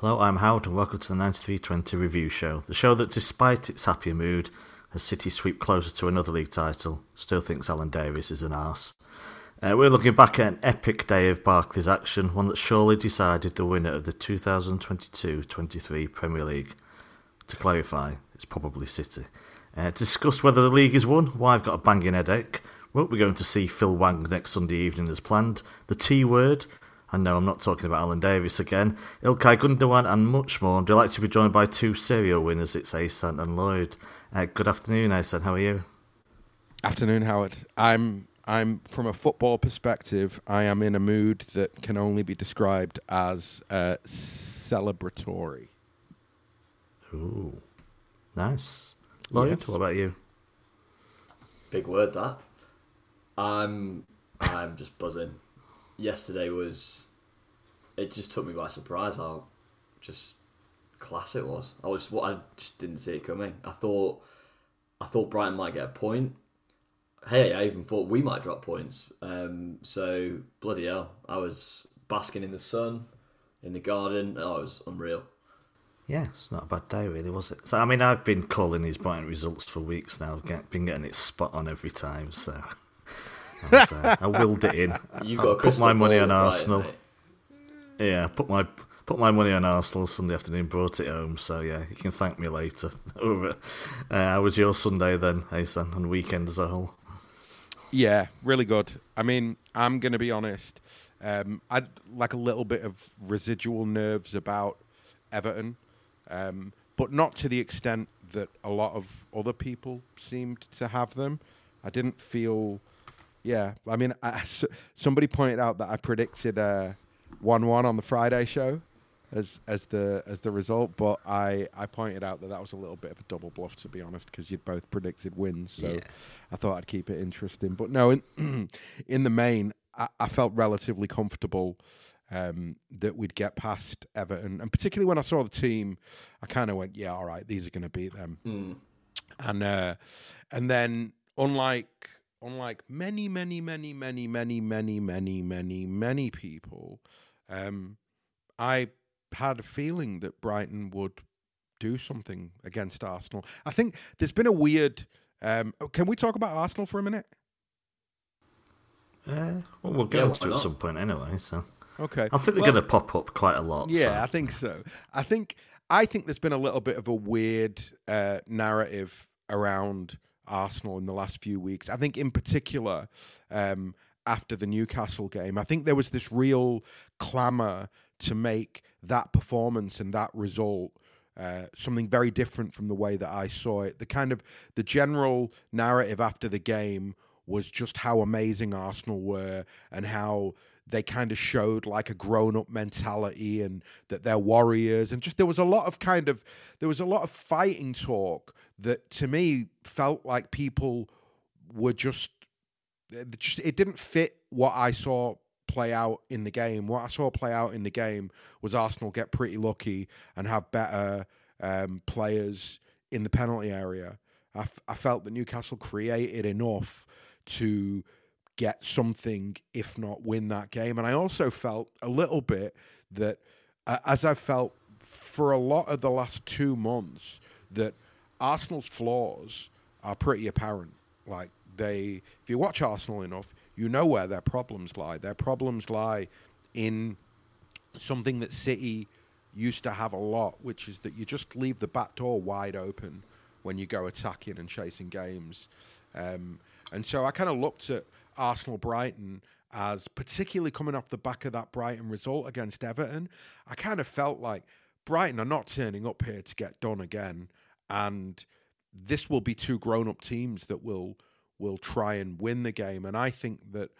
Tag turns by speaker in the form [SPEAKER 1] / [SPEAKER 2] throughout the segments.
[SPEAKER 1] Hello, I'm Howard, and welcome to the 9320 Review Show, the show that, despite its happier mood, as City sweep closer to another league title, still thinks Alan Davies is an arse. Uh, we're looking back at an epic day of Barclays action, one that surely decided the winner of the 2022-23 Premier League. To clarify, it's probably City. Uh, discuss whether the league is won, why I've got a banging headache, won't we going to see Phil Wang next Sunday evening as planned, the T word, and no, I'm not talking about Alan Davies again, Ilkay Gundogan, and much more. I'm delighted to be joined by two serial winners. It's Ahsan and Lloyd. Uh, good afternoon, Ahsan. How are you?
[SPEAKER 2] Afternoon, Howard. I'm I'm from a football perspective. I am in a mood that can only be described as uh, celebratory.
[SPEAKER 1] Ooh, nice. Lloyd, yes. what about you?
[SPEAKER 3] Big word that. I'm I'm just buzzing yesterday was it just took me by surprise how just class it was. I was what I just didn't see it coming. I thought I thought Brighton might get a point. Hey, I even thought we might drop points. Um, so bloody hell, I was basking in the sun, in the garden. Oh, it was unreal.
[SPEAKER 1] Yeah, it's not a bad day, really, was it? So, I mean, I've been calling these Brighton results for weeks now. Get, been getting it spot on every time, so I, uh, I willed it in.
[SPEAKER 3] You got
[SPEAKER 1] put my money on
[SPEAKER 3] Arsenal.
[SPEAKER 1] Right, yeah, put my put my money on Arsenal Sunday afternoon. Brought it home, so yeah, you can thank me later. uh, how was your Sunday then, Ahsan, and weekend as a whole?
[SPEAKER 2] Yeah, really good. I mean, I'm going to be honest. Um, I'd like a little bit of residual nerves about Everton, um, but not to the extent that a lot of other people seemed to have them. I didn't feel yeah, I mean, I, somebody pointed out that I predicted uh, one-one on the Friday show as as the as the result, but I I pointed out that that was a little bit of a double bluff to be honest, because you'd both predicted wins. So yeah. I thought I'd keep it interesting. But no, in in the main, I, I felt relatively comfortable. Um, that we'd get past Everton, and particularly when I saw the team, I kind of went, "Yeah, all right, these are going to beat them."
[SPEAKER 3] Mm.
[SPEAKER 2] And uh, and then, unlike unlike many, many, many, many, many, many, many, many, many people, um, I had a feeling that Brighton would do something against Arsenal. I think there's been a weird. Um, oh, can we talk about Arsenal for a minute?
[SPEAKER 1] Uh, well, we'll get yeah, to it at some point anyway. So
[SPEAKER 2] okay,
[SPEAKER 1] I think they're well, going to pop up quite a lot.
[SPEAKER 2] Yeah,
[SPEAKER 1] so.
[SPEAKER 2] I think so. I think I think there's been a little bit of a weird uh, narrative around Arsenal in the last few weeks. I think, in particular, um, after the Newcastle game, I think there was this real clamour to make that performance and that result uh, something very different from the way that I saw it. The kind of the general narrative after the game was just how amazing Arsenal were and how they kind of showed like a grown up mentality and that they're warriors and just there was a lot of kind of there was a lot of fighting talk that to me felt like people were just just it didn't fit what I saw play out in the game. What I saw play out in the game was Arsenal get pretty lucky and have better um, players in the penalty area. I, f- I felt that Newcastle created enough to get something, if not win that game. And I also felt a little bit that, uh, as I felt for a lot of the last two months, that Arsenal's flaws are pretty apparent. Like they, if you watch Arsenal enough, you know where their problems lie. Their problems lie in something that City used to have a lot, which is that you just leave the back door wide open when you go attacking and chasing games. Um, and so I kind of looked at Arsenal Brighton as particularly coming off the back of that Brighton result against Everton. I kind of felt like Brighton are not turning up here to get done again and this will be two grown-up teams that will will try and win the game. And I think that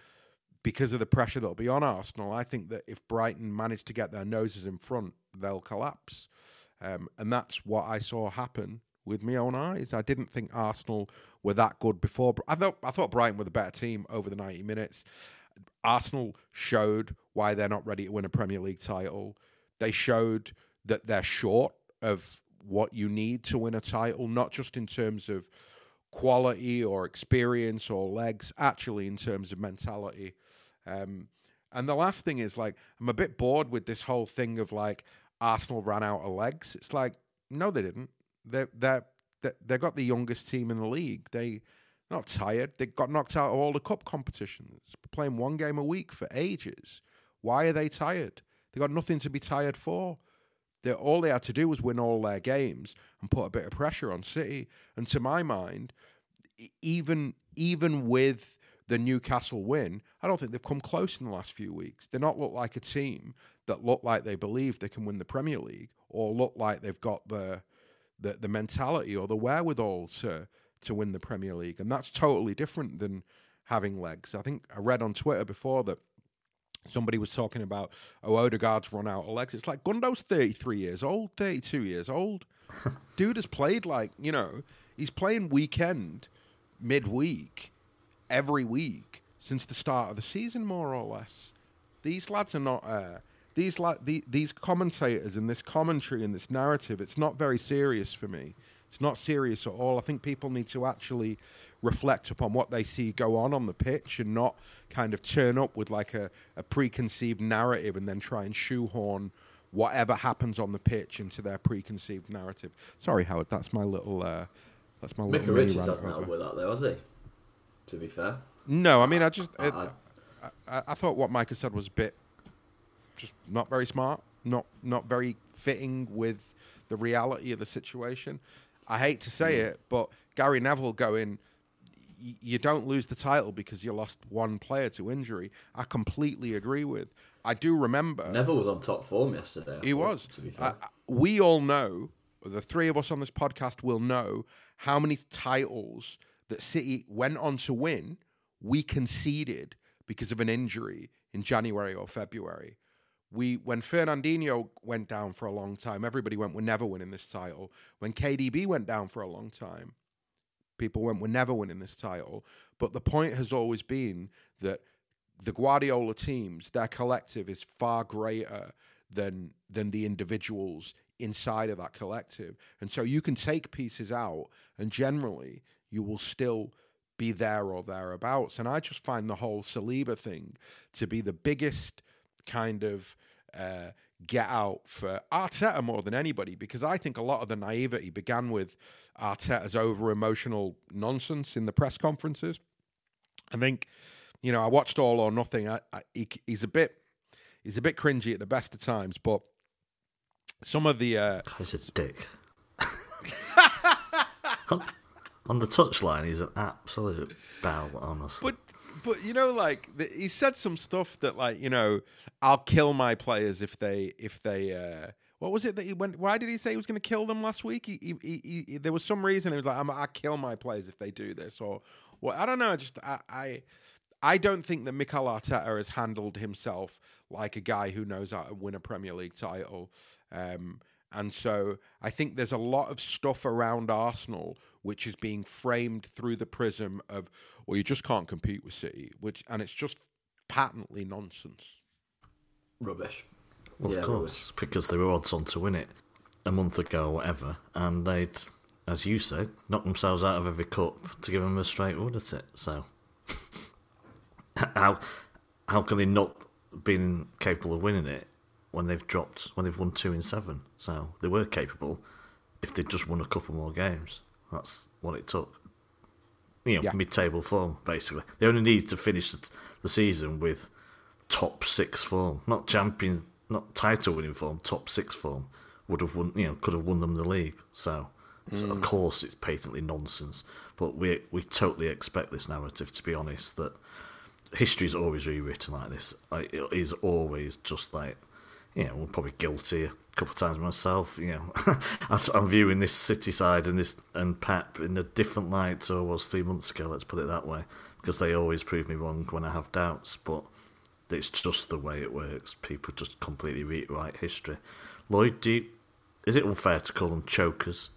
[SPEAKER 2] because of the pressure that'll be on Arsenal, I think that if Brighton manage to get their noses in front, they'll collapse. Um, and that's what I saw happen with my own eyes. I didn't think Arsenal were that good before. I thought I thought Brighton were the better team over the ninety minutes. Arsenal showed why they're not ready to win a Premier League title. They showed that they're short of what you need to win a title, not just in terms of quality or experience or legs, actually in terms of mentality. Um, and the last thing is like I'm a bit bored with this whole thing of like Arsenal ran out of legs. It's like no, they didn't. They they they got the youngest team in the league. They not tired. They got knocked out of all the cup competitions. Playing one game a week for ages. Why are they tired? They got nothing to be tired for. They, all they had to do was win all their games and put a bit of pressure on City. And to my mind, even even with the Newcastle win, I don't think they've come close in the last few weeks. They're not look like a team that look like they believe they can win the Premier League or look like they've got the the, the mentality or the wherewithal to to win the Premier League. And that's totally different than having legs. I think I read on Twitter before that somebody was talking about oh Odegaard's run out of legs. It's like Gundo's 33 years old, 32 years old. Dude has played like, you know, he's playing weekend, midweek, every week since the start of the season, more or less. These lads are not. Uh, these la- the, these commentators and this commentary and this narrative. It's not very serious for me. It's not serious at all. I think people need to actually reflect upon what they see go on on the pitch and not kind of turn up with like a, a preconceived narrative and then try and shoehorn whatever happens on the pitch into their preconceived narrative. Sorry, Howard, that's my little. Uh, that's my little.
[SPEAKER 3] Micah Richards hasn't helped with that, though, has he? To be fair.
[SPEAKER 2] No, I mean, I just. It, I, I, I, thought what Micah said was a bit. Just not very smart, not not very fitting with the reality of the situation. I hate to say hmm. it, but Gary Neville going, you don't lose the title because you lost one player to injury. I completely agree with. I do remember
[SPEAKER 3] Neville was on top form yesterday.
[SPEAKER 2] he was. To be fair, we all know. The three of us on this podcast will know how many titles that City went on to win. We conceded because of an injury in January or February. We when Fernandinho went down for a long time, everybody went, "We're never winning this title." When KDB went down for a long time, people went, "We're never winning this title." But the point has always been that the Guardiola teams, their collective is far greater than than the individuals inside of that collective, and so you can take pieces out, and generally you will still be there or thereabouts. And I just find the whole Saliba thing to be the biggest kind of uh, get out for Arteta more than anybody because I think a lot of the naivety began with Arteta's over emotional nonsense in the press conferences. I think, you know, I watched All or Nothing. I, I, he, he's a bit, he's a bit cringy at the best of times, but some of the uh,
[SPEAKER 1] he's a dick. on the touchline, he's an absolute bell, honestly.
[SPEAKER 2] But but you know, like he said some stuff that, like you know, I'll kill my players if they if they. Uh, what was it that he went? Why did he say he was going to kill them last week? He, he, he there was some reason he was like, I'm, "I kill my players if they do this," or well, I don't know. Just I, I, I don't think that Mikel Arteta has handled himself like a guy who knows how to win a Premier League title. Um, and so I think there's a lot of stuff around Arsenal which is being framed through the prism of, well, you just can't compete with City, which and it's just patently nonsense.
[SPEAKER 3] Rubbish.
[SPEAKER 1] Well, yeah, of course, rubbish. because they were odds on to win it a month ago or whatever, and they'd, as you said, knocked themselves out of every cup to give them a straight run at it. So, how how can they not been capable of winning it when they've dropped when they've won two in seven? So they were capable if they'd just won a couple more games. That's what it took. You know, yeah. mid-table form basically. They only need to finish the season with top six form, not champion, not title-winning form. Top six form would have won. You know, could have won them the league. So, mm. so of mm. course, it's patently nonsense. But we we totally expect this narrative. To be honest, that history is always rewritten like this. It is always just like, you know, probably guilty a couple of times myself. You know, I'm viewing this City side and this and Pep in a different light to I was three months ago. Let's put it that way, because they always prove me wrong when I have doubts. But it's just the way it works. People just completely rewrite history. Lloyd, do you, is it unfair to call them chokers?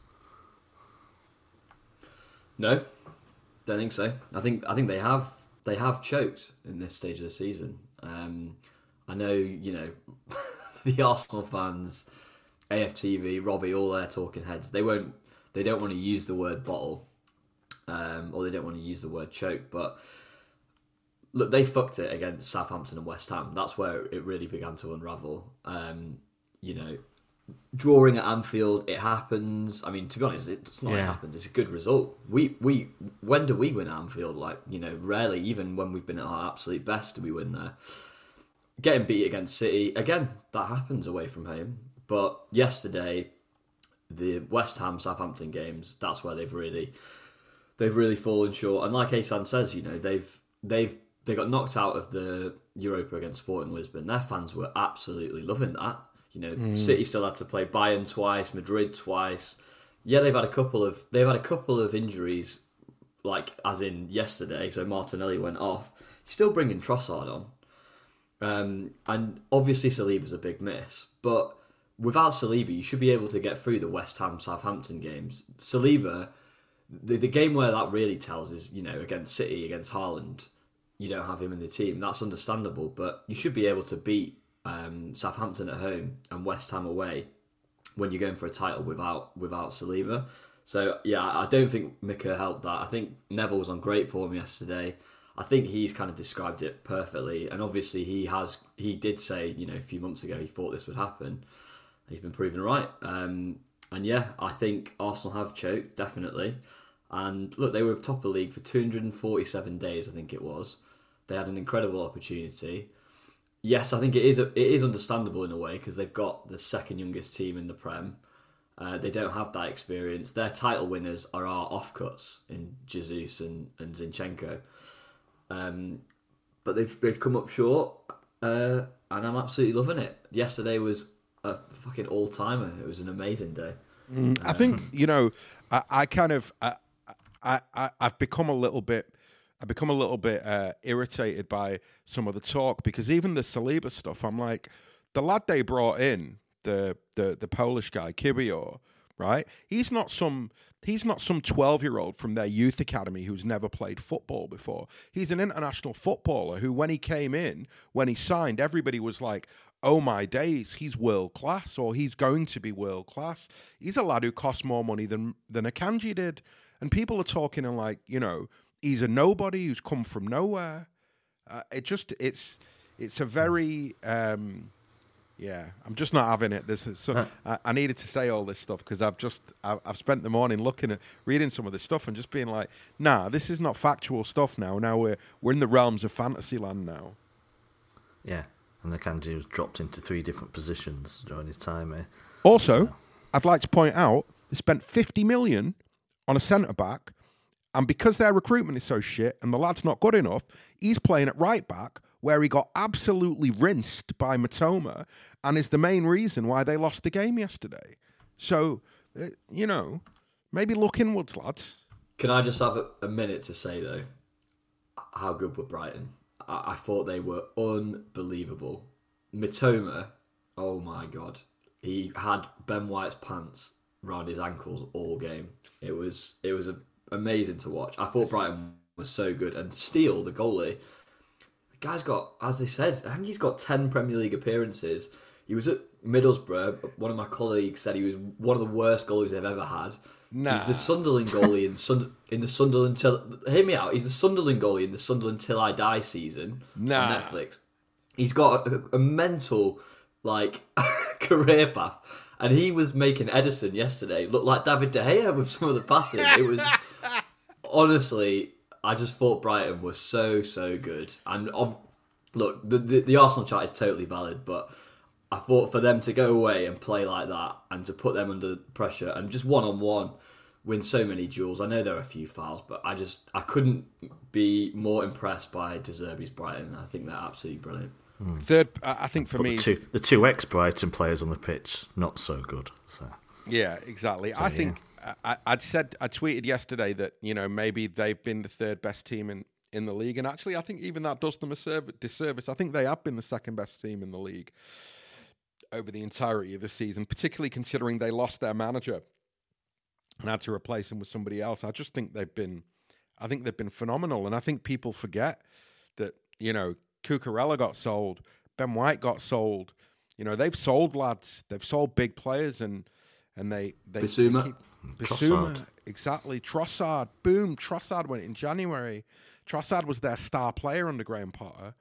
[SPEAKER 3] No, don't think so. I think I think they have they have choked in this stage of the season. Um, I know you know the Arsenal fans, AFTV, Robbie, all their talking heads, they won't, they don't want to use the word bottle, um, or they don't want to use the word choke. But look, they fucked it against Southampton and West Ham. That's where it really began to unravel. Um, you know, drawing at Anfield, it happens. I mean, to be honest, it's not. It happens. It's a good result. We we when do we win Anfield? Like you know, rarely. Even when we've been at our absolute best, do we win there? Getting beat against City again, that happens away from home. But yesterday, the West Ham Southampton games, that's where they've really they've really fallen short. And like Ahsan says, you know, they've they've they got knocked out of the Europa against Sporting Lisbon. Their fans were absolutely loving that. You know, hmm. City still had to play Bayern twice, Madrid twice. Yeah, they've had a couple of they've had a couple of injuries, like as in yesterday. So Martinelli went off. Still bringing Trossard on, um, and obviously Saliba's a big miss. But without Saliba, you should be able to get through the West Ham Southampton games. Saliba, the the game where that really tells is you know against City against Haaland. You don't have him in the team. That's understandable, but you should be able to beat um, Southampton at home and West Ham away when you're going for a title without without Saliba. So yeah, I don't think Micah helped that. I think Neville was on great form yesterday. I think he's kind of described it perfectly, and obviously he has. He did say, you know, a few months ago he thought this would happen. He's been proven right. Um, and yeah, I think Arsenal have choked definitely. And look, they were top of the league for 247 days, I think it was. They had an incredible opportunity. Yes, I think it is. It is understandable in a way because they've got the second youngest team in the Prem. Uh, they don't have that experience. Their title winners are our offcuts in Jesus and, and Zinchenko. Um, but they've, they've come up short, uh, and I'm absolutely loving it. Yesterday was a fucking all timer. It was an amazing day.
[SPEAKER 2] I think you know, I, I kind of, I, I, I, I've become a little bit, I've become a little bit uh, irritated by some of the talk because even the Saliba stuff, I'm like, the lad they brought in, the the the Polish guy Kiwior, right? He's not some. He's not some 12 year old from their youth academy who's never played football before. He's an international footballer who, when he came in, when he signed, everybody was like, oh my days, he's world class or he's going to be world class. He's a lad who costs more money than than Akanji did. And people are talking and like, you know, he's a nobody who's come from nowhere. Uh, it just it's it's a very um yeah, I'm just not having it. There's so I, I needed to say all this stuff because I've just I've, I've spent the morning looking at reading some of this stuff and just being like, nah, this is not factual stuff now. Now we're we're in the realms of fantasy land now.
[SPEAKER 1] Yeah, and the Akanji was dropped into three different positions during his time here.
[SPEAKER 2] Also, I'd like to point out they spent 50 million on a centre back, and because their recruitment is so shit and the lad's not good enough, he's playing at right back where he got absolutely rinsed by Mitoma and is the main reason why they lost the game yesterday. So, uh, you know, maybe look inwards, lads.
[SPEAKER 3] Can I just have a, a minute to say though, how good were Brighton? I, I thought they were unbelievable. Mitoma, oh my god, he had Ben White's pants round his ankles all game. It was it was a, amazing to watch. I thought Brighton was so good, and Steele, the goalie, the guy's got, as they said, I think he's got ten Premier League appearances. He was at Middlesbrough. One of my colleagues said he was one of the worst goalies they've ever had.
[SPEAKER 2] Nah.
[SPEAKER 3] He's the Sunderland goalie in Sund- in the Sunderland till hear me out. He's the Sunderland goalie in the Sunderland till I die season
[SPEAKER 2] Nah.
[SPEAKER 3] on Netflix. He's got a, a mental like career path, and he was making Ederson yesterday look like David De Gea with some of the passing. It was honestly, I just thought Brighton was so so good. And of, look, the, the the Arsenal chat is totally valid, but I thought for them to go away and play like that and to put them under pressure and just one on one win so many duels. I know there are a few fouls, but I just I couldn't be more impressed by De Zerbi's Brighton. I think they're absolutely brilliant.
[SPEAKER 2] Third, I I think for
[SPEAKER 1] But
[SPEAKER 2] me,
[SPEAKER 1] the two the two ex Brighton players on the pitch not so good. So
[SPEAKER 2] Yeah, exactly. I think I, I'd said I tweeted yesterday that you know maybe they've been the third best team in in the league, and actually I think even that does them a serv- disservice. I think they have been the second best team in the league over the entirety of the season, particularly considering they lost their manager and had to replace him with somebody else. I just think they've been, I think they've been phenomenal, and I think people forget that you know Cucurella got sold, Ben White got sold. You know they've sold lads, they've sold big players, and and they they
[SPEAKER 3] Bissouma.
[SPEAKER 2] they keep-
[SPEAKER 1] Trossard.
[SPEAKER 2] Exactly. Trossard, boom. Trossard went in January. Trossard was their star player under Graham Potter,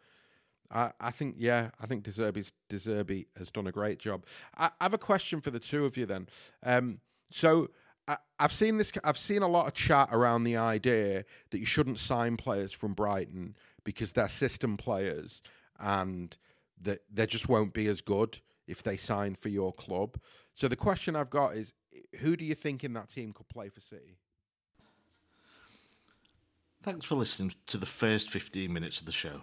[SPEAKER 2] I, think yeah, I think De Zerbi's Deserby has done a great job. I, I have a question for the two of you then. Um, so I, I've seen this. I've seen a lot of chat around the idea that you shouldn't sign players from Brighton because they're system players and that they just won't be as good if they sign for your club. So the question I've got is, who do you think in that team could play for City?
[SPEAKER 1] Thanks for listening to the first 15 minutes of the show.